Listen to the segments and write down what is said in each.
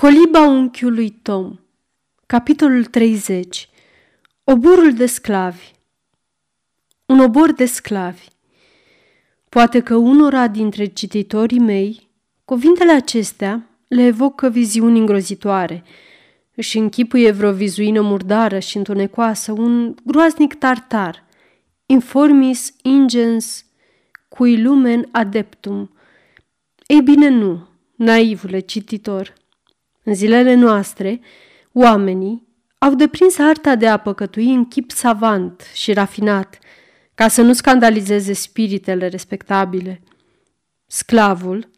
Coliba unchiului Tom. Capitolul 30 Oborul de sclavi. Un obor de sclavi. Poate că unora dintre cititorii mei, cuvintele acestea le evocă viziuni îngrozitoare. Își închipuie vreo vizuină murdară și întunecoasă, un groaznic tartar, informis ingens cui lumen adeptum. Ei bine, nu, naivule cititor – în zilele noastre, oamenii au deprins harta de a păcătui în chip savant și rafinat, ca să nu scandalizeze spiritele respectabile. Sclavul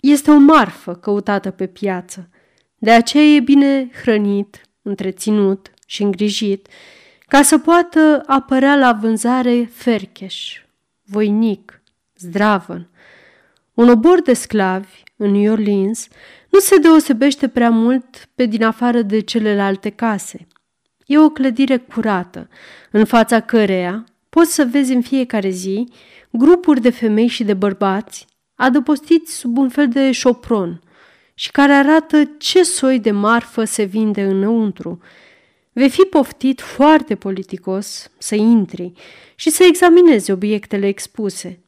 este o marfă căutată pe piață, de aceea e bine hrănit, întreținut și îngrijit, ca să poată apărea la vânzare fercheș, voinic, zdravăn. Un obor de sclavi în New Orleans nu se deosebește prea mult pe din afară de celelalte case. E o clădire curată, în fața căreia poți să vezi în fiecare zi grupuri de femei și de bărbați adăpostiți sub un fel de șopron și care arată ce soi de marfă se vinde înăuntru. Vei fi poftit foarte politicos să intri și să examinezi obiectele expuse.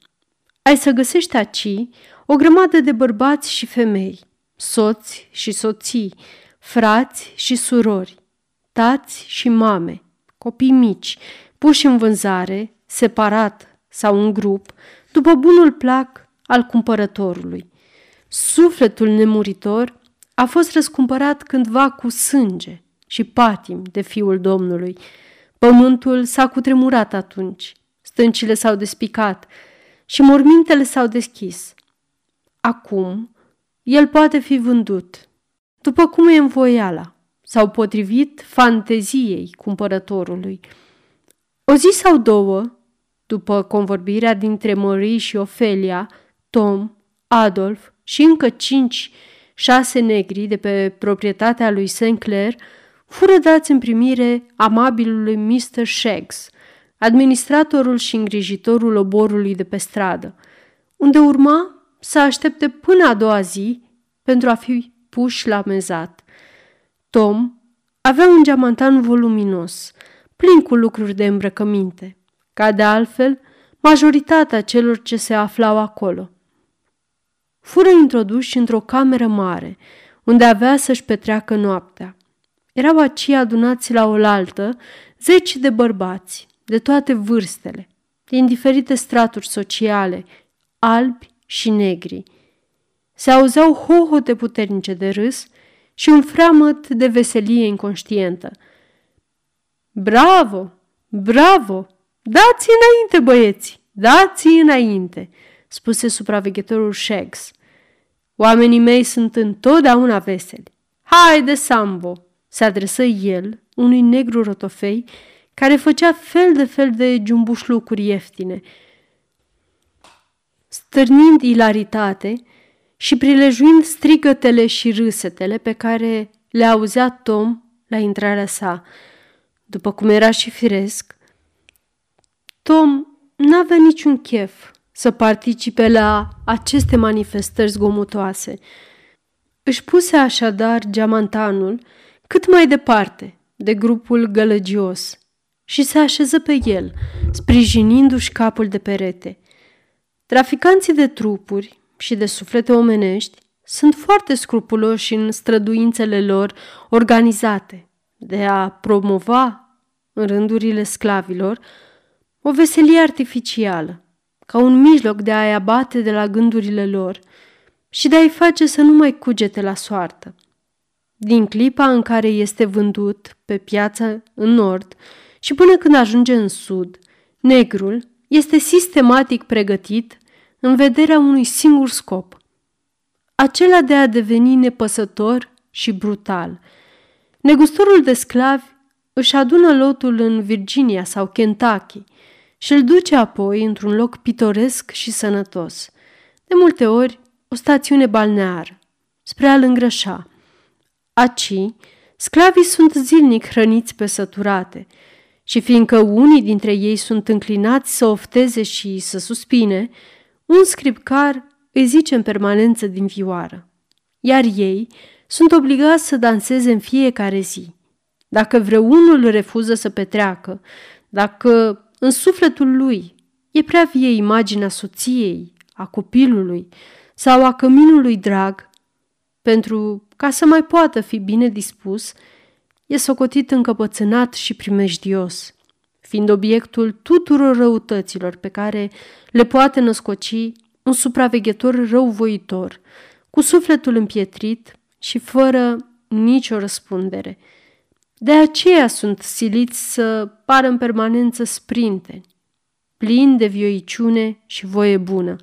Ai să găsești aici o grămadă de bărbați și femei, soți și soții, frați și surori, tați și mame, copii mici, puși în vânzare, separat sau în grup, după bunul plac al cumpărătorului. Sufletul nemuritor a fost răscumpărat cândva cu sânge și patim de fiul Domnului. Pământul s-a cutremurat atunci, stâncile s-au despicat și mormintele s-au deschis. Acum, el poate fi vândut, după cum e învoiala, sau potrivit fanteziei cumpărătorului. O zi sau două, după convorbirea dintre Marie și Ofelia, Tom, Adolf și încă cinci, șase negri de pe proprietatea lui St. Clair, fură dați în primire amabilului Mr. Shags, administratorul și îngrijitorul oborului de pe stradă, unde urma să aștepte până a doua zi pentru a fi puși la mezat. Tom avea un geamantan voluminos, plin cu lucruri de îmbrăcăminte, ca de altfel majoritatea celor ce se aflau acolo. Fură introduși într-o cameră mare, unde avea să-și petreacă noaptea. Erau acii adunați la oaltă zeci de bărbați, de toate vârstele, din diferite straturi sociale, albi și negri. Se auzeau hohote puternice de râs și un freamăt de veselie inconștientă. Bravo! Bravo! Dați înainte, băieți! Dați înainte!" spuse supraveghetorul Shags. Oamenii mei sunt întotdeauna veseli. Haide, Sambo! se adresă el unui negru rotofei care făcea fel de fel de giumbușlucuri ieftine – stârnind ilaritate și prilejuind strigătele și râsetele pe care le auzea Tom la intrarea sa. După cum era și firesc, Tom n-avea niciun chef să participe la aceste manifestări zgomotoase. Își puse așadar geamantanul cât mai departe de grupul gălăgios și se așeză pe el, sprijinindu-și capul de perete. Traficanții de trupuri și de suflete omenești sunt foarte scrupuloși în străduințele lor organizate de a promova în rândurile sclavilor o veselie artificială, ca un mijloc de a-i abate de la gândurile lor și de a-i face să nu mai cugete la soartă. Din clipa în care este vândut pe piață în nord și până când ajunge în sud, negrul este sistematic pregătit în vederea unui singur scop, acela de a deveni nepăsător și brutal. Negustorul de sclavi își adună lotul în Virginia sau Kentucky și îl duce apoi într-un loc pitoresc și sănătos, de multe ori o stațiune balneară, spre a-l îngrășa. Aci, sclavii sunt zilnic hrăniți pe săturate și fiindcă unii dintre ei sunt înclinați să ofteze și să suspine, un scripcar îi zice în permanență din vioară, iar ei sunt obligați să danseze în fiecare zi. Dacă vreunul refuză să petreacă, dacă în sufletul lui e prea vie imaginea soției, a copilului sau a căminului drag, pentru ca să mai poată fi bine dispus, e socotit încăpățânat și primejdios fiind obiectul tuturor răutăților pe care le poate născoci un supraveghetor răuvoitor, cu sufletul împietrit și fără nicio răspundere. De aceea sunt siliți să pară în permanență sprinteni, plini de vioiciune și voie bună,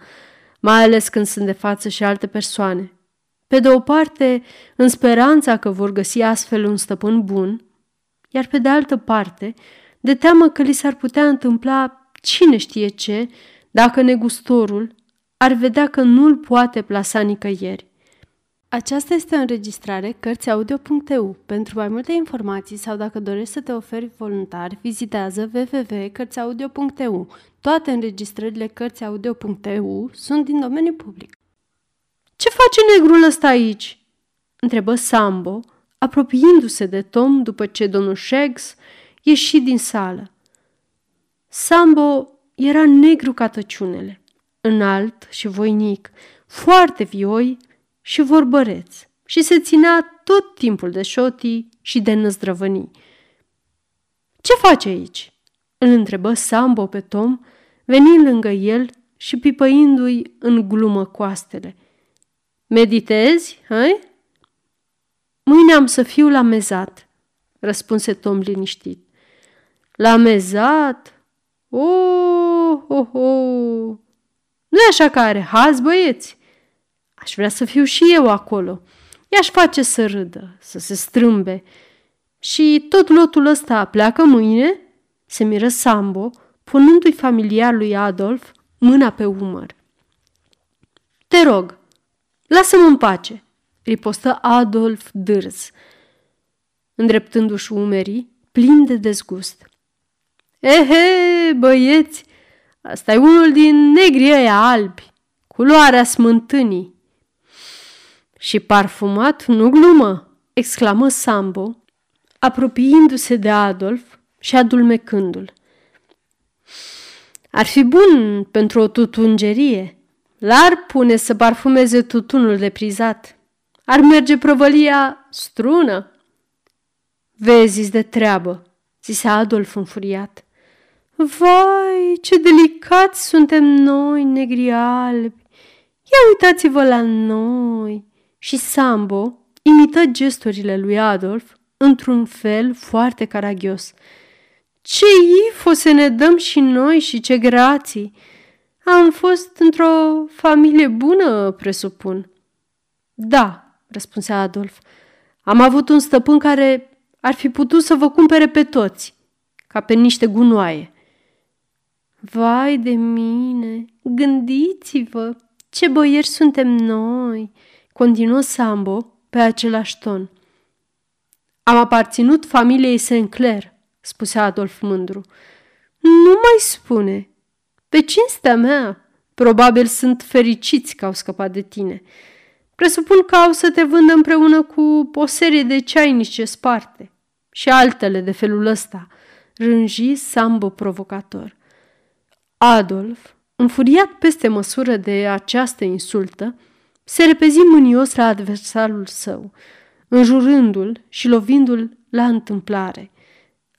mai ales când sunt de față și alte persoane. Pe de o parte, în speranța că vor găsi astfel un stăpân bun, iar pe de altă parte, de teamă că li s-ar putea întâmpla cine știe ce dacă negustorul ar vedea că nu-l poate plasa nicăieri. Aceasta este o înregistrare Cărțiaudio.eu. Pentru mai multe informații sau dacă dorești să te oferi voluntar, vizitează www.cărțiaudio.eu. Toate înregistrările Cărțiaudio.eu sunt din domeniu public. Ce face negrul ăsta aici?" întrebă Sambo, apropiindu-se de Tom după ce domnul Shaggs ieși din sală. Sambo era negru ca tăciunele, înalt și voinic, foarte vioi și vorbăreț și se ținea tot timpul de șotii și de năzdrăvănii. Ce face aici?" îl întrebă Sambo pe Tom, venind lângă el și pipăindu-i în glumă coastele. Meditezi, hai? Mâine am să fiu la mezat, răspunse Tom liniștit. La mezat? Oh, oh, oh! nu e așa că are haz, băieți? Aș vrea să fiu și eu acolo. I-aș face să râdă, să se strâmbe. Și tot lotul ăsta pleacă mâine? Se miră Sambo, punându-i familiar lui Adolf mâna pe umăr. Te rog, lasă-mă în pace, ripostă Adolf dârz, îndreptându-și umerii, plin de dezgust. Ehe, băieți, asta e unul din negrii ăia albi, culoarea smântânii. Și parfumat, nu glumă, exclamă Sambo, apropiindu-se de Adolf și adulmecându-l. Ar fi bun pentru o tutungerie. L-ar pune să parfumeze tutunul de prizat. Ar merge prăvălia strună. Vezi de treabă, zise Adolf înfuriat. Vai, ce delicați suntem noi, negri albi! Ia uitați-vă la noi! Și Sambo imită gesturile lui Adolf într-un fel foarte caragios. Ce ifo să ne dăm și noi și ce grații! Am fost într-o familie bună, presupun. Da, răspunse Adolf. Am avut un stăpân care ar fi putut să vă cumpere pe toți, ca pe niște gunoaie. Vai de mine, gândiți-vă, ce băieri suntem noi, continuă Sambo pe același ton. Am aparținut familiei Sinclair, spuse Adolf mândru. Nu mai spune. Pe cinstea mea, probabil sunt fericiți că au scăpat de tine. Presupun că au să te vândă împreună cu o serie de ceainice sparte și altele de felul ăsta, rânji Sambo provocator. Adolf, înfuriat peste măsură de această insultă, se repezi mânios la adversarul său, înjurându-l și lovindu-l la întâmplare.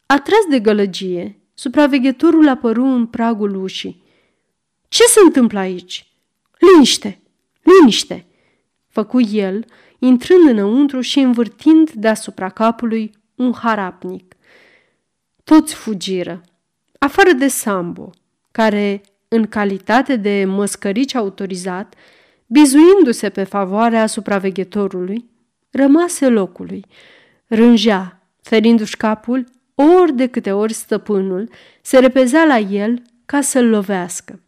Atras de gălăgie, supraveghetorul apăru în pragul ușii. Ce se întâmplă aici? Liniște! Liniște! Făcu el, intrând înăuntru și învârtind deasupra capului un harapnic. Toți fugiră, afară de Sambo, care, în calitate de măscărici autorizat, bizuindu-se pe favoarea supraveghetorului, rămase locului, rângea, ferindu-și capul, ori de câte ori stăpânul se repezea la el ca să-l lovească.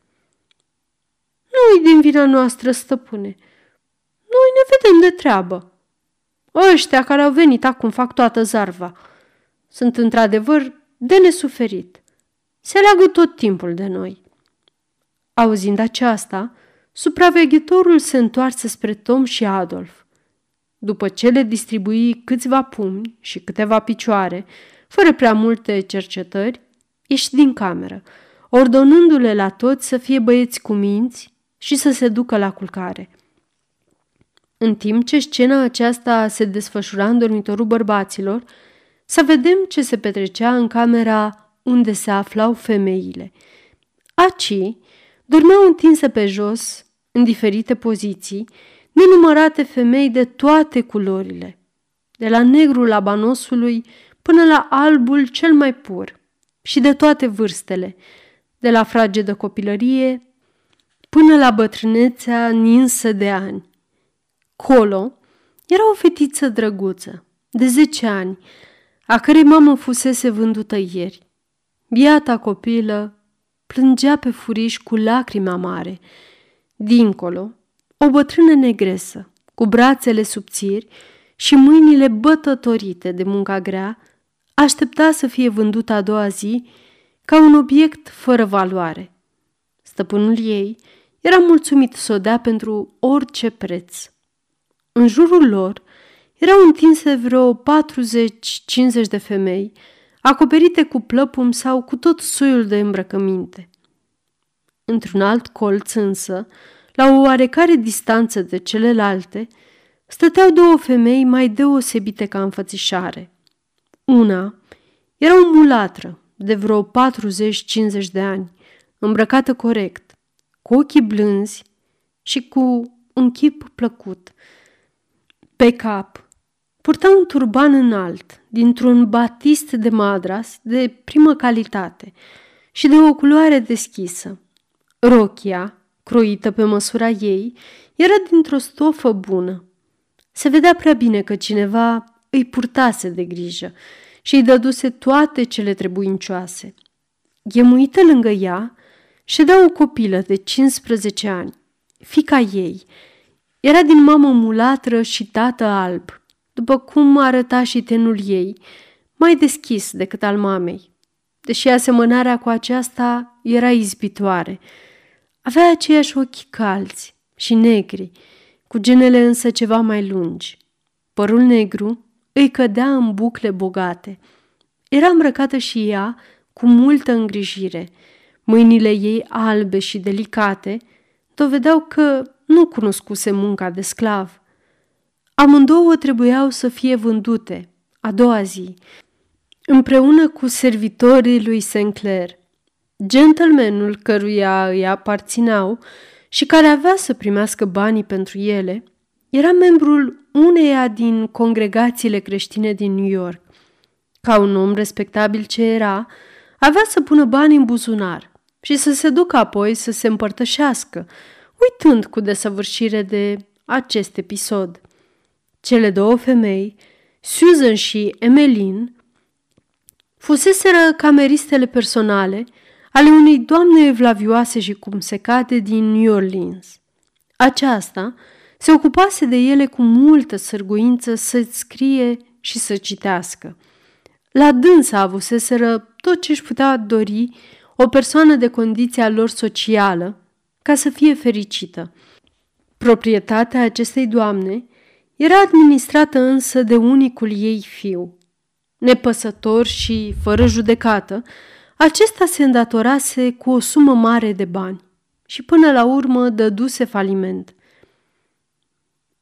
Nu-i din vina noastră, stăpâne. Noi ne vedem de treabă. Ăștia care au venit acum fac toată zarva. Sunt într-adevăr de nesuferit. Se leagă tot timpul de noi. Auzind aceasta, Supraveghetorul se întoarse spre Tom și Adolf. după ce le distribui câțiva pumni și câteva picioare, fără prea multe cercetări, ieși din cameră, ordonându-le la toți să fie băieți cu minți și să se ducă la culcare. În timp ce scena aceasta se desfășura în dormitorul bărbaților, să vedem ce se petrecea în camera unde se aflau femeile. Aci dormeau întinse pe jos, în diferite poziții, nenumărate femei de toate culorile, de la negrul abanosului până la albul cel mai pur și de toate vârstele, de la fragedă copilărie până la bătrânețea ninsă de ani. Colo era o fetiță drăguță, de zece ani, a cărei mamă fusese vândută ieri. Biata copilă plângea pe furiș cu lacrimi amare. Dincolo, o bătrână negresă, cu brațele subțiri și mâinile bătătorite de munca grea, aștepta să fie vândută a doua zi ca un obiect fără valoare. Stăpânul ei era mulțumit să o dea pentru orice preț. În jurul lor erau întinse vreo 40-50 de femei, acoperite cu plăpum sau cu tot soiul de îmbrăcăminte. Într-un alt colț însă, la o oarecare distanță de celelalte, stăteau două femei mai deosebite ca înfățișare. Una era o mulatră de vreo 40-50 de ani, îmbrăcată corect, cu ochii blânzi și cu un chip plăcut. Pe cap purta un turban înalt, dintr-un batist de madras de primă calitate și de o culoare deschisă. Rochia, croită pe măsura ei, era dintr-o stofă bună. Se vedea prea bine că cineva îi purtase de grijă și îi dăduse toate cele trebuincioase. Ghemuită lângă ea, ședea o copilă de 15 ani, fica ei. Era din mamă mulatră și tată alb, după cum arăta și tenul ei, mai deschis decât al mamei. Deși asemănarea cu aceasta era izbitoare, avea aceiași ochi calzi și negri, cu genele însă ceva mai lungi. Părul negru îi cădea în bucle bogate. Era îmbrăcată și ea cu multă îngrijire. Mâinile ei albe și delicate dovedeau că nu cunoscuse munca de sclav. Amândouă trebuiau să fie vândute a doua zi, împreună cu servitorii lui Sinclair. Gentlemanul căruia îi aparțineau și care avea să primească banii pentru ele, era membrul uneia din congregațiile creștine din New York. Ca un om respectabil ce era, avea să pună bani în buzunar și să se ducă apoi să se împărtășească, uitând cu desăvârșire de acest episod. Cele două femei, Susan și Emmeline, fuseseră cameristele personale ale unei doamne evlavioase și cum se cade din New Orleans. Aceasta se ocupase de ele cu multă sârguință să scrie și să citească. La dânsa avuseseră tot ce își putea dori o persoană de condiția lor socială ca să fie fericită. Proprietatea acestei doamne era administrată însă de unicul ei fiu. Nepăsător și fără judecată, acesta se îndatorase cu o sumă mare de bani și până la urmă dăduse faliment.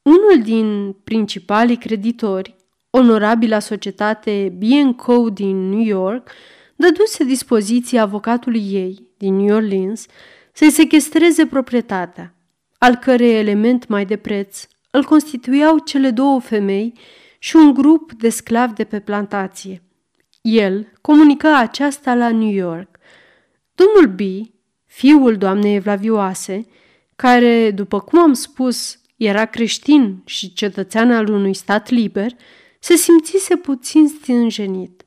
Unul din principalii creditori, onorabila societate B&Co din New York, dăduse dispoziție avocatului ei, din New Orleans, să-i sequestreze proprietatea, al cărei element mai de preț îl constituiau cele două femei și un grup de sclavi de pe plantație. El comunica aceasta la New York. Domnul B, fiul doamnei evlavioase, care, după cum am spus, era creștin și cetățean al unui stat liber, se simțise puțin stânjenit.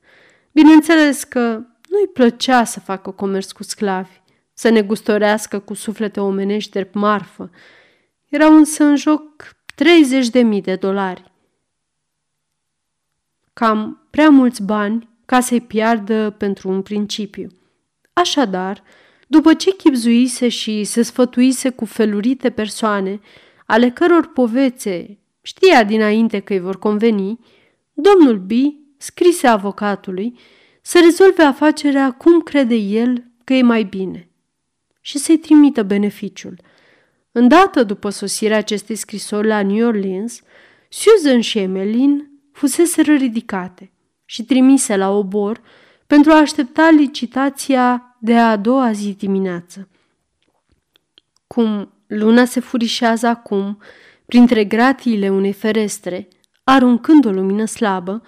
Bineînțeles că nu-i plăcea să facă comerț cu sclavi, să ne gustorească cu suflete omenești drept marfă. Erau însă în joc 30.000 de dolari. Cam prea mulți bani ca să-i piardă pentru un principiu. Așadar, după ce chipzuise și se sfătuise cu felurite persoane, ale căror povețe știa dinainte că îi vor conveni, domnul B scrise avocatului să rezolve afacerea cum crede el că e mai bine și să-i trimită beneficiul. Îndată după sosirea acestei scrisori la New Orleans, Susan și Emmeline fuseseră ridicate și trimise la obor pentru a aștepta licitația de a doua zi dimineață. Cum luna se furișează acum printre gratiile unei ferestre, aruncând o lumină slabă,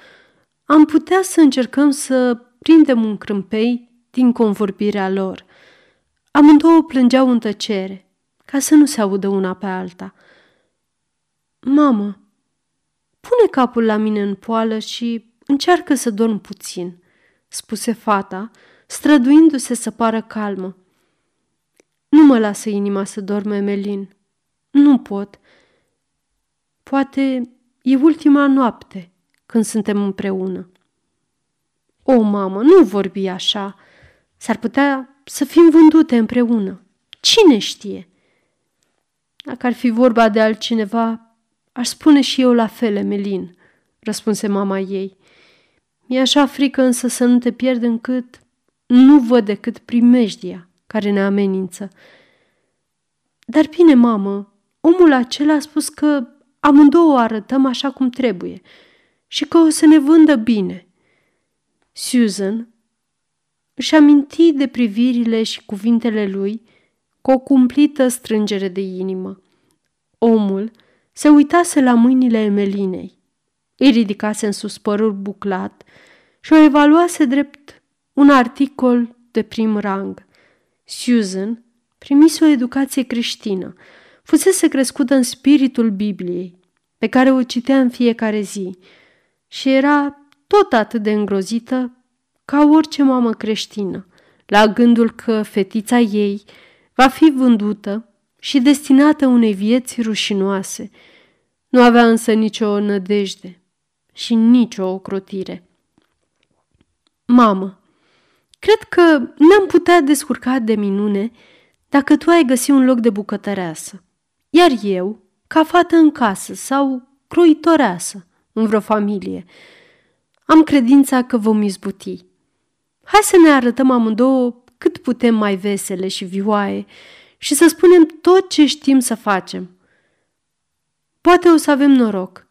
am putea să încercăm să prindem un crâmpei din convorbirea lor. Amândouă plângeau în tăcere, ca să nu se audă una pe alta. Mamă, pune capul la mine în poală și încearcă să dorm puțin, spuse fata, străduindu-se să pară calmă. Nu mă lasă inima să dorme, Melin. Nu pot. Poate e ultima noapte când suntem împreună. O, mamă, nu vorbi așa. S-ar putea să fim vândute împreună. Cine știe? Dacă ar fi vorba de altcineva, aș spune și eu la fel, Emelin, răspunse mama ei. Mi-e așa frică însă să nu te pierd încât nu văd decât primejdia care ne amenință. Dar bine, mamă, omul acela a spus că amândouă arătăm așa cum trebuie și că o să ne vândă bine. Susan își aminti de privirile și cuvintele lui cu o cumplită strângere de inimă. Omul se uitase la mâinile Emelinei, îi ridicase în sus părul buclat și o evaluase drept un articol de prim rang. Susan primise o educație creștină, fusese crescută în spiritul Bibliei, pe care o citea în fiecare zi și era tot atât de îngrozită ca orice mamă creștină, la gândul că fetița ei va fi vândută și destinată unei vieți rușinoase. Nu avea însă nicio nădejde și nicio ocrotire. Mamă, cred că ne-am putea descurca de minune dacă tu ai găsi un loc de bucătăreasă, iar eu, ca fată în casă sau croitoreasă în vreo familie, am credința că vom izbuti. Hai să ne arătăm amândouă cât putem mai vesele și vioaie și să spunem tot ce știm să facem. Poate o să avem noroc.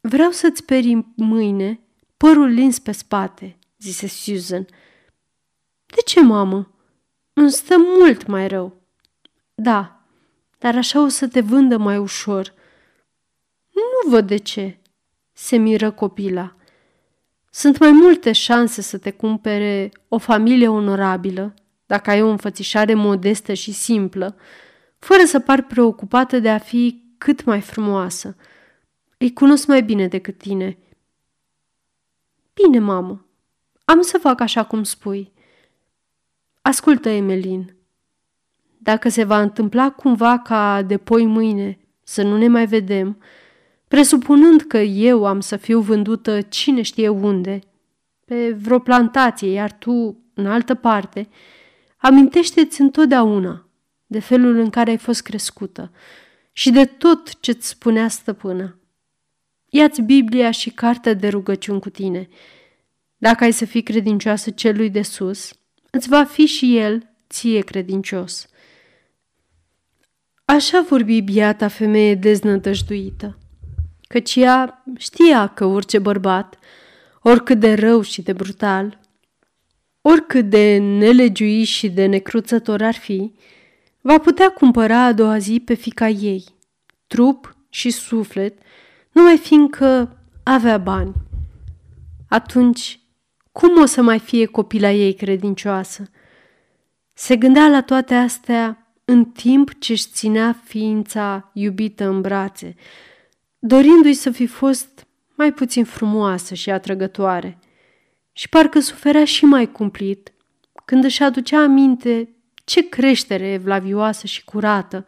Vreau să-ți perii mâine părul lins pe spate, zise Susan. De ce, mamă? Îmi stă mult mai rău. Da, dar așa o să te vândă mai ușor. Nu văd de ce, se miră copila. Sunt mai multe șanse să te cumpere o familie onorabilă, dacă ai o înfățișare modestă și simplă, fără să par preocupată de a fi cât mai frumoasă. Îi cunosc mai bine decât tine. Bine, mamă, am să fac așa cum spui. Ascultă, Emelin, dacă se va întâmpla cumva ca de poi mâine să nu ne mai vedem, presupunând că eu am să fiu vândută cine știe unde, pe vreo plantație, iar tu în altă parte, amintește-ți întotdeauna de felul în care ai fost crescută și de tot ce-ți spunea stăpâna. Ia-ți Biblia și cartea de rugăciuni cu tine. Dacă ai să fii credincioasă celui de sus, îți va fi și el ție credincios. Așa vorbi biata femeie deznădăjduită căci ea știa că orice bărbat, oricât de rău și de brutal, oricât de nelegiuit și de necruțător ar fi, va putea cumpăra a doua zi pe fica ei, trup și suflet, numai fiindcă avea bani. Atunci, cum o să mai fie copila ei credincioasă? Se gândea la toate astea în timp ce își ținea ființa iubită în brațe, dorindu-i să fi fost mai puțin frumoasă și atrăgătoare. Și parcă suferea și mai cumplit când își aducea aminte ce creștere evlavioasă și curată,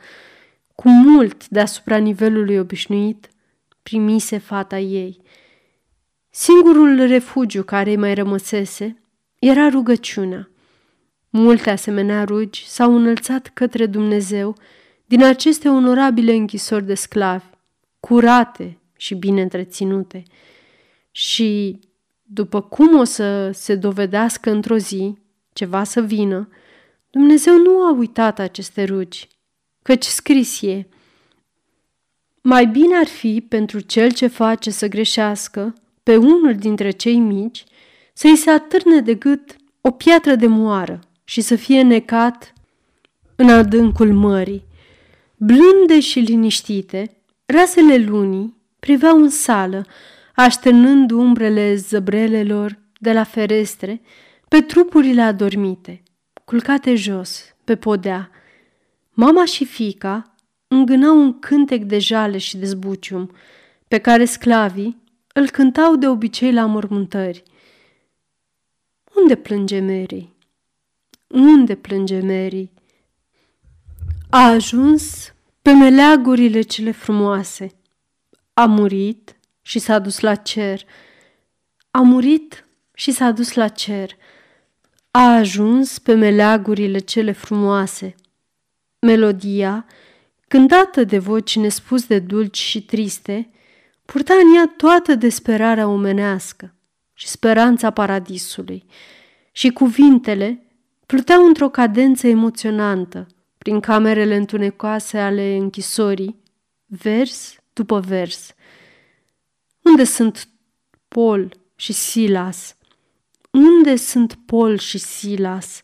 cu mult deasupra nivelului obișnuit, primise fata ei. Singurul refugiu care îi mai rămăsese era rugăciunea. Multe asemenea rugi s-au înălțat către Dumnezeu din aceste onorabile închisori de sclavi, curate și bine întreținute. Și, după cum o să se dovedească într-o zi, ceva să vină, Dumnezeu nu a uitat aceste rugi, căci scris e, mai bine ar fi pentru cel ce face să greșească pe unul dintre cei mici să-i se atârne de gât o piatră de moară și să fie necat în adâncul mării. Blânde și liniștite, rasele lunii priveau în sală, așternând umbrele zăbrelelor de la ferestre pe trupurile adormite, culcate jos, pe podea. Mama și fica îngânau un cântec de jale și de zbucium, pe care sclavii îl cântau de obicei la mormântări. Unde plânge Mary? Unde plânge Mary? A ajuns pe meleagurile cele frumoase. A murit și s-a dus la cer. A murit și s-a dus la cer. A ajuns pe meleagurile cele frumoase. Melodia, cântată de voci nespus de dulci și triste, purta în ea toată desperarea omenească și speranța paradisului, și cuvintele pluteau într-o cadență emoționantă prin camerele întunecoase ale închisorii, vers după vers. Unde sunt Paul și Silas? Unde sunt Paul și Silas?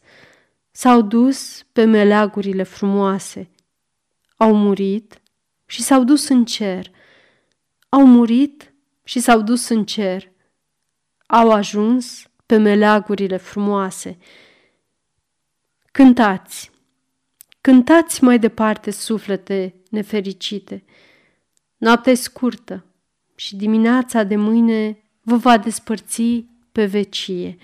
S-au dus pe meleagurile frumoase. Au murit și s-au dus în cer. Au murit și s-au dus în cer. Au ajuns pe meleagurile frumoase. Cântați! Cântați mai departe, suflete nefericite. Noaptea e scurtă și dimineața de mâine vă va despărți pe vecie.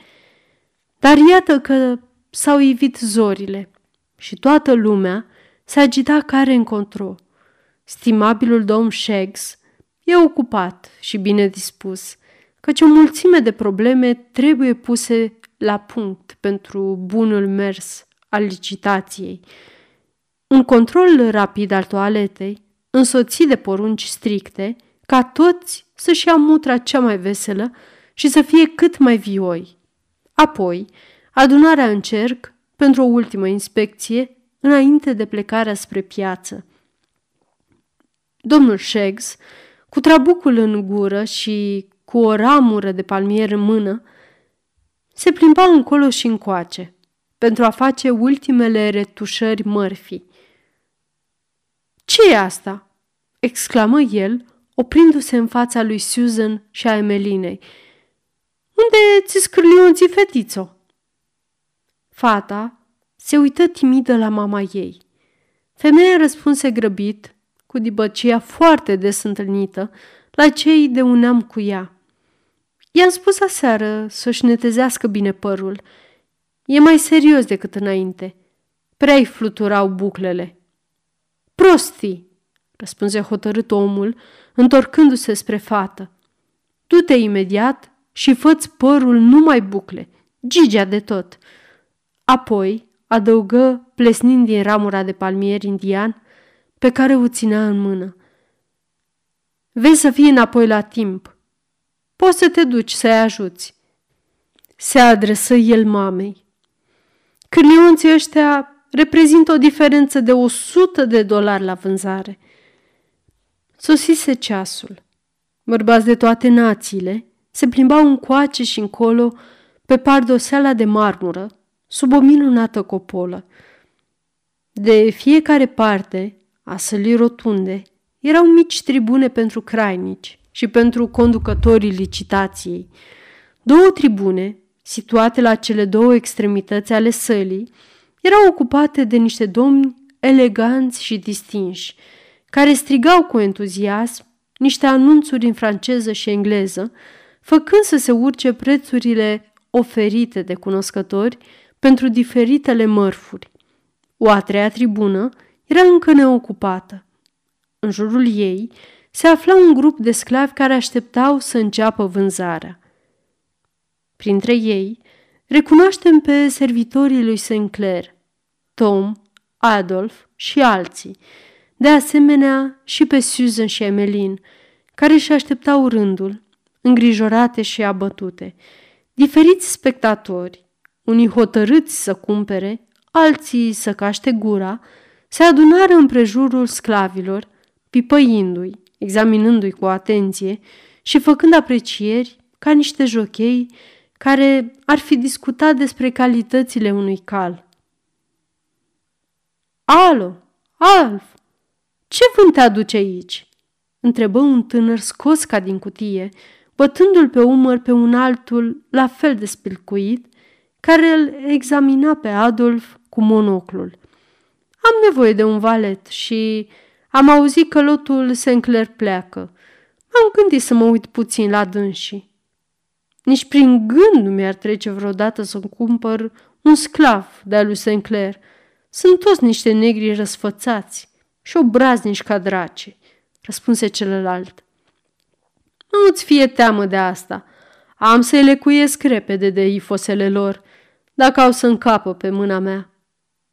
Dar iată că s-au ivit zorile și toată lumea se agita care încontro. Stimabilul domn Shaggs e ocupat și bine dispus, căci o mulțime de probleme trebuie puse la punct pentru bunul mers al licitației. Un control rapid al toaletei, însoțit de porunci stricte, ca toți să-și ia mutra cea mai veselă și să fie cât mai vioi. Apoi, adunarea în cerc pentru o ultimă inspecție înainte de plecarea spre piață. Domnul Shaggs, cu trabucul în gură și cu o ramură de palmier în mână, se plimba încolo și încoace pentru a face ultimele retușări mărfii. Ce e asta?" exclamă el, oprindu-se în fața lui Susan și a Emelinei. Unde ți scârlionții, fetițo?" Fata se uită timidă la mama ei. Femeia răspunse grăbit, cu dibăcia foarte des întâlnită, la cei de un neam cu ea. I-am spus aseară să-și netezească bine părul. E mai serios decât înainte. Prea-i fluturau buclele. Prostii, răspunse hotărât omul, întorcându-se spre fată. Du-te imediat și fă părul numai bucle, gigea de tot. Apoi adăugă, plesnind din ramura de palmier indian, pe care o ținea în mână. Vezi să fii înapoi la timp. Poți să te duci să-i ajuți. Se adresă el mamei. Cârlionții ăștia reprezintă o diferență de 100 de dolari la vânzare. Sosise ceasul. Bărbați de toate națiile se plimbau încoace și încolo pe pardoseala de marmură, sub o minunată copolă. De fiecare parte a sălii rotunde erau mici tribune pentru crainici și pentru conducătorii licitației. Două tribune, situate la cele două extremități ale sălii, erau ocupate de niște domni eleganți și distinși, care strigau cu entuziasm niște anunțuri în franceză și engleză, făcând să se urce prețurile oferite de cunoscători pentru diferitele mărfuri. O a treia tribună era încă neocupată. În jurul ei se afla un grup de sclavi care așteptau să înceapă vânzarea. Printre ei recunoaștem pe servitorii lui Sinclair, Tom, Adolf și alții, de asemenea și pe Susan și Emelin, care își așteptau rândul, îngrijorate și abătute. Diferiți spectatori, unii hotărâți să cumpere, alții să caște gura, se adunară împrejurul sclavilor, pipăindu-i, examinându-i cu atenție și făcând aprecieri ca niște jochei care ar fi discutat despre calitățile unui cal. Alo, Alf, ce vânt te aduce aici?" întrebă un tânăr scos ca din cutie, bătându-l pe umăr pe un altul la fel de spilcuit, care îl examina pe Adolf cu monoclul. Am nevoie de un valet și am auzit că lotul Sinclair pleacă. Am gândit să mă uit puțin la dânsii. Nici prin gând nu mi-ar trece vreodată să-mi cumpăr un sclav de-a lui Sinclair. Sunt toți niște negri răsfățați și obraznici ca drace, răspunse celălalt. Nu-ți fie teamă de asta. Am să-i lecuiesc repede de ifosele lor, dacă au să încapă pe mâna mea.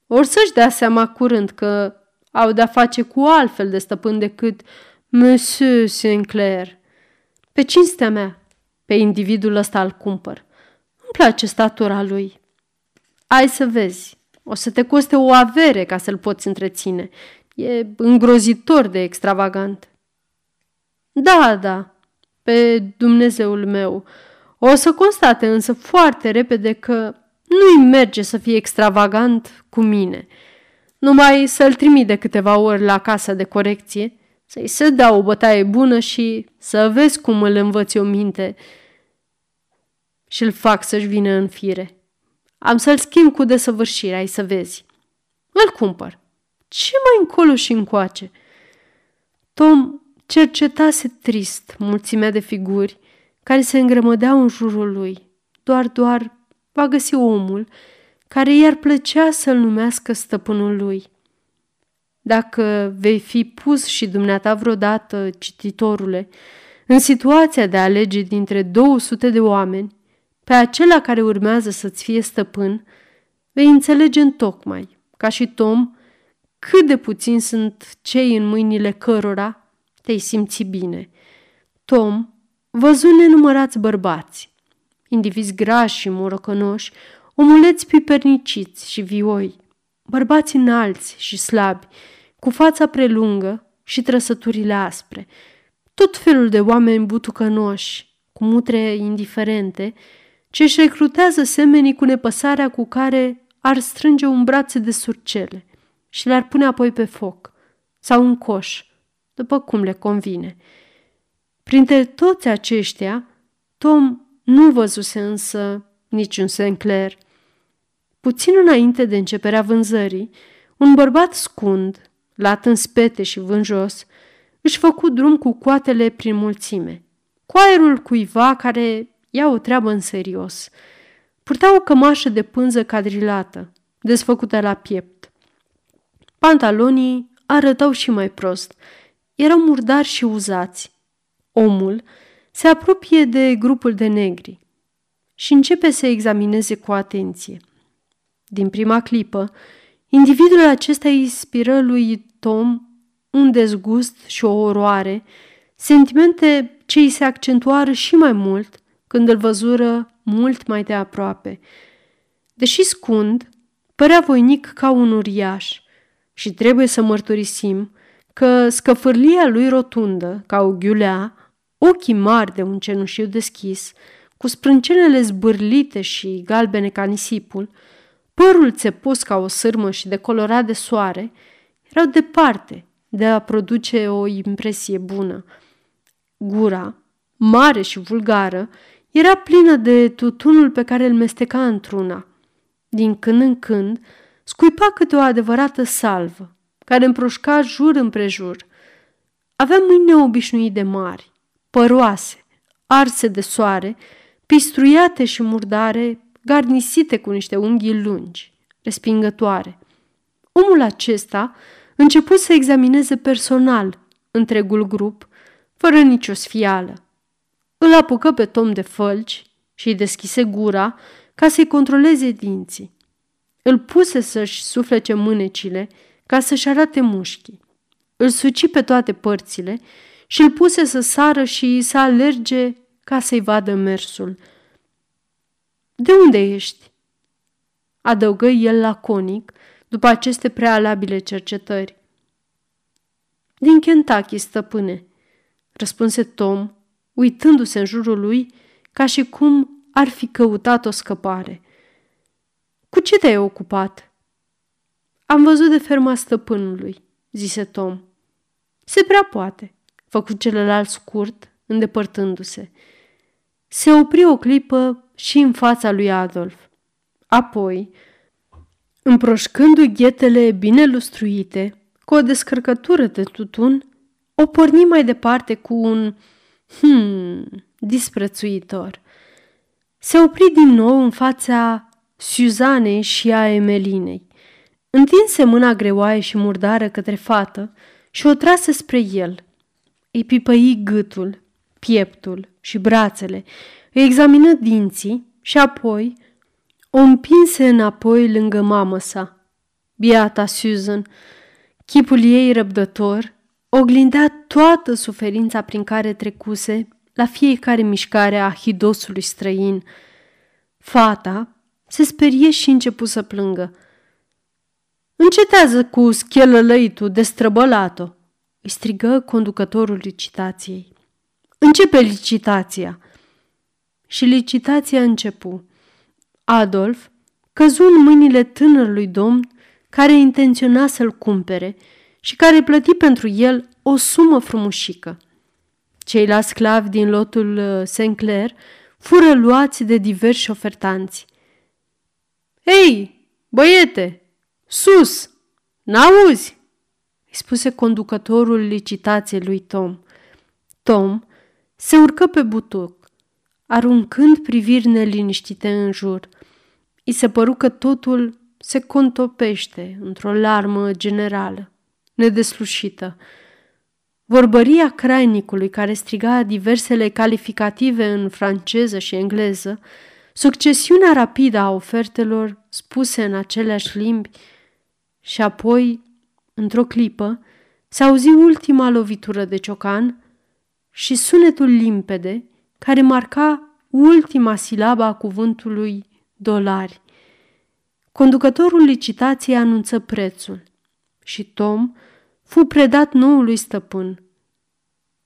Or să-și dea seama curând că au de-a face cu altfel de stăpân decât Monsieur Sinclair. Pe cinstea mea, pe individul ăsta îl cumpăr. Îmi place statura lui. Ai să vezi, o să te coste o avere ca să-l poți întreține. E îngrozitor de extravagant. Da, da, pe Dumnezeul meu. O să constate însă foarte repede că nu-i merge să fie extravagant cu mine. Numai să-l trimit de câteva ori la casa de corecție, să-i se dea o bătaie bună și să vezi cum îl învăț o minte și îl fac să-și vină în fire. Am să-l schimb cu desăvârșire, ai să vezi. Îl cumpăr. Ce mai încolo și încoace? Tom cercetase trist mulțimea de figuri care se îngrămădeau în jurul lui. Doar, doar va găsi omul care i-ar plăcea să-l numească stăpânul lui. Dacă vei fi pus și dumneata vreodată, cititorule, în situația de a alege dintre 200 de oameni pe acela care urmează să-ți fie stăpân, vei înțelege în tocmai, ca și Tom, cât de puțin sunt cei în mâinile cărora te-ai simți bine. Tom văzu nenumărați bărbați, indivizi grași și morocănoși, omuleți piperniciți și vioi, bărbați înalți și slabi, cu fața prelungă și trăsăturile aspre, tot felul de oameni butucănoși, cu mutre indiferente, ce își recrutează semenii cu nepăsarea cu care ar strânge un brațe de surcele și le-ar pune apoi pe foc sau un coș, după cum le convine. Printre toți aceștia, Tom nu văzuse însă niciun Sinclair. Puțin înainte de începerea vânzării, un bărbat scund, lat în spete și vânjos, își făcu drum cu coatele prin mulțime, cu aerul cuiva care ia o treabă în serios. Purta o cămașă de pânză cadrilată, desfăcută la piept. Pantalonii arătau și mai prost, erau murdari și uzați. Omul se apropie de grupul de negri și începe să examineze cu atenție. Din prima clipă, individul acesta îi inspiră lui Tom un dezgust și o oroare, sentimente ce îi se accentuară și mai mult când îl văzură mult mai de aproape. Deși scund, părea voinic ca un uriaș și trebuie să mărturisim că scăfârlia lui rotundă, ca o ghiulea, ochii mari de un cenușiu deschis, cu sprâncenele zbârlite și galbene ca nisipul, părul țepos ca o sârmă și decolorat de soare, erau departe de a produce o impresie bună. Gura, mare și vulgară, era plină de tutunul pe care îl mesteca într-una. Din când în când, scuipa câte o adevărată salvă, care împroșca jur împrejur. Avea mâini neobișnuit de mari, păroase, arse de soare, pistruiate și murdare, garnisite cu niște unghii lungi, respingătoare. Omul acesta început să examineze personal întregul grup, fără nicio sfială. Îl apucă pe Tom de fălci și îi deschise gura ca să-i controleze dinții. Îl puse să-și suflece mânecile ca să-și arate mușchii. îl suci pe toate părțile și îl puse să sară și să alerge ca să-i vadă mersul. De unde ești?" adăugă el laconic după aceste prealabile cercetări. Din Kentucky, stăpâne, răspunse Tom, uitându-se în jurul lui ca și cum ar fi căutat o scăpare. Cu ce te-ai ocupat? Am văzut de ferma stăpânului, zise Tom. Se prea poate, făcu celălalt scurt, îndepărtându-se. Se opri o clipă și în fața lui Adolf. Apoi, împroșcându-i ghetele bine lustruite, cu o descărcătură de tutun, o porni mai departe cu un hmm disprețuitor. Se opri din nou în fața Suzanei și a Emelinei. Întinse mâna greoaie și murdară către fată și o trase spre el. Îi pipăi gâtul, pieptul și brațele, îi examină dinții și apoi o împinse înapoi lângă mamă sa. Biata Susan, chipul ei răbdător, oglindea toată suferința prin care trecuse la fiecare mișcare a hidosului străin. Fata se sperie și începu să plângă. Încetează cu schelălăitul de străbălat-o, îi strigă conducătorul licitației. Începe licitația. Și licitația începu. Adolf căzu în mâinile tânărului domn care intenționa să-l cumpere și care plăti pentru el o sumă frumușică. Ceilalți sclavi din lotul uh, Sinclair fură luați de diversi ofertanți. Ei, băiete, sus, n-auzi? îi spuse conducătorul licitației lui Tom. Tom se urcă pe butuc, aruncând priviri neliniștite în jur. I se păru că totul se contopește într-o larmă generală, nedeslușită. Vorbăria crainicului care striga diversele calificative în franceză și engleză, succesiunea rapidă a ofertelor spuse în aceleași limbi și apoi, într-o clipă, se auzi ultima lovitură de ciocan și sunetul limpede care marca ultima silabă a cuvântului dolari. Conducătorul licitației anunță prețul și Tom fu predat noului stăpân.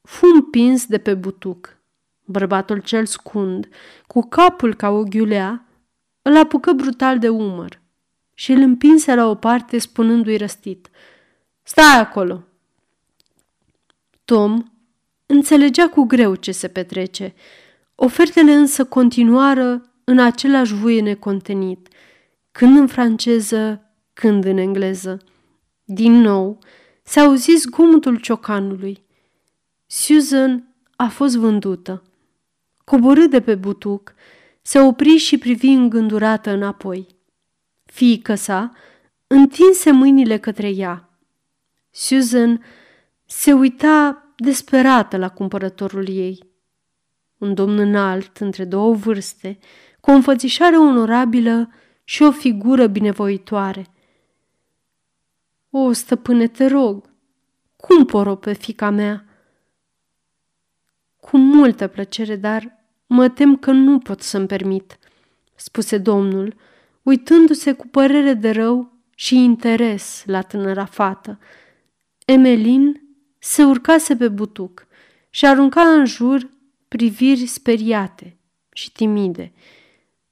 Fu împins de pe butuc. Bărbatul cel scund, cu capul ca o ghiulea, îl apucă brutal de umăr și îl împinse la o parte spunându-i răstit, Stai acolo! Tom înțelegea cu greu ce se petrece. Ofertele însă continuară în același vuie necontenit, când în franceză, când în engleză. Din nou, se auzi zgomotul ciocanului. Susan a fost vândută. Coborâ de pe butuc, se opri și privi îngândurată înapoi. Fiică sa întinse mâinile către ea. Susan se uita desperată la cumpărătorul ei. Un domn înalt, între două vârste, cu o înfățișare onorabilă și o figură binevoitoare – o, stăpâne, te rog, cumpăr-o pe fica mea. Cu multă plăcere, dar mă tem că nu pot să-mi permit, spuse domnul, uitându-se cu părere de rău și interes la tânăra fată. Emelin se urcase pe butuc și arunca în jur priviri speriate și timide.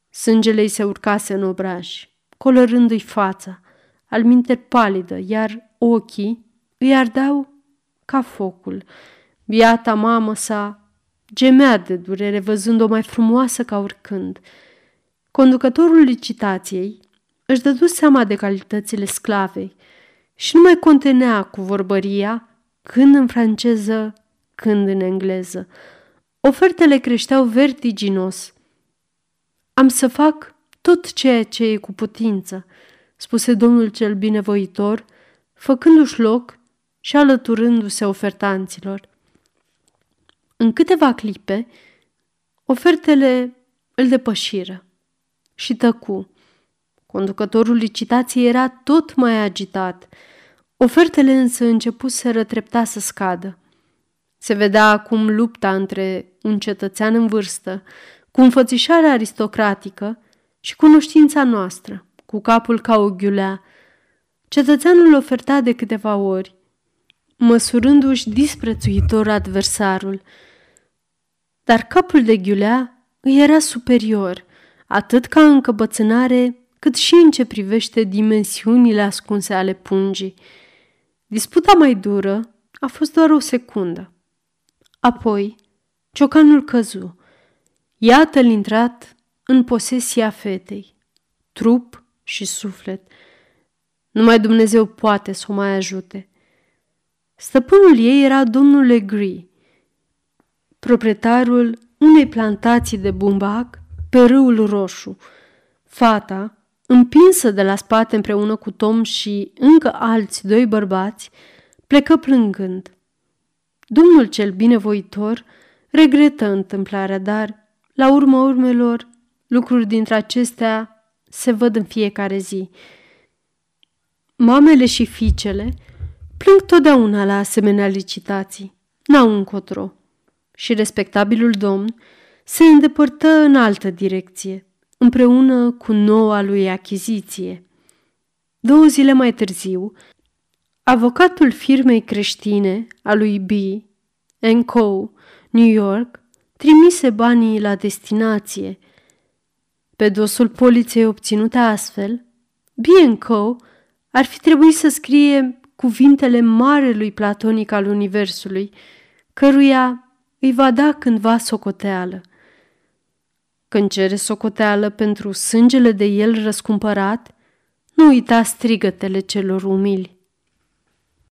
Sângele îi se urcase în obraj, colorându-i fața – alminte palidă, iar ochii îi ardeau ca focul. Biata mamă sa gemea de durere văzând-o mai frumoasă ca oricând. Conducătorul licitației își dădu seama de calitățile sclavei și nu mai contenea cu vorbăria când în franceză, când în engleză. Ofertele creșteau vertiginos. Am să fac tot ceea ce e cu putință, spuse domnul cel binevoitor, făcându-și loc și alăturându-se ofertanților. În câteva clipe, ofertele îl depășiră și tăcu. Conducătorul licitației era tot mai agitat. Ofertele însă început să rătrepta să scadă. Se vedea acum lupta între un cetățean în vârstă, cu înfățișarea aristocratică și cunoștința noastră, cu capul ca o ghiulea. Cetățeanul oferta de câteva ori, măsurându-și disprețuitor adversarul. Dar capul de ghiulea îi era superior, atât ca încăpățânare, cât și în ce privește dimensiunile ascunse ale pungii. Disputa mai dură a fost doar o secundă. Apoi, ciocanul căzu. Iată-l intrat în posesia fetei, trup și suflet. Numai Dumnezeu poate să o mai ajute. Stăpânul ei era domnul Legree, proprietarul unei plantații de bumbac pe râul Roșu. Fata, împinsă de la spate împreună cu Tom și încă alți doi bărbați, plecă plângând. Domnul cel binevoitor regretă întâmplarea, dar, la urma urmelor, lucruri dintre acestea se văd în fiecare zi. Mamele și fiicele plâng totdeauna la asemenea licitații. N-au încotro. Și respectabilul domn se îndepărtă în altă direcție, împreună cu noua lui achiziție. Două zile mai târziu, avocatul firmei creștine a lui B. Co. New York trimise banii la destinație. Pe dosul poliției obținute astfel, B. Co. ar fi trebuit să scrie cuvintele marelui platonic al Universului, căruia îi va da cândva socoteală. Când cere socoteală pentru sângele de el răscumpărat, nu uita strigătele celor umili.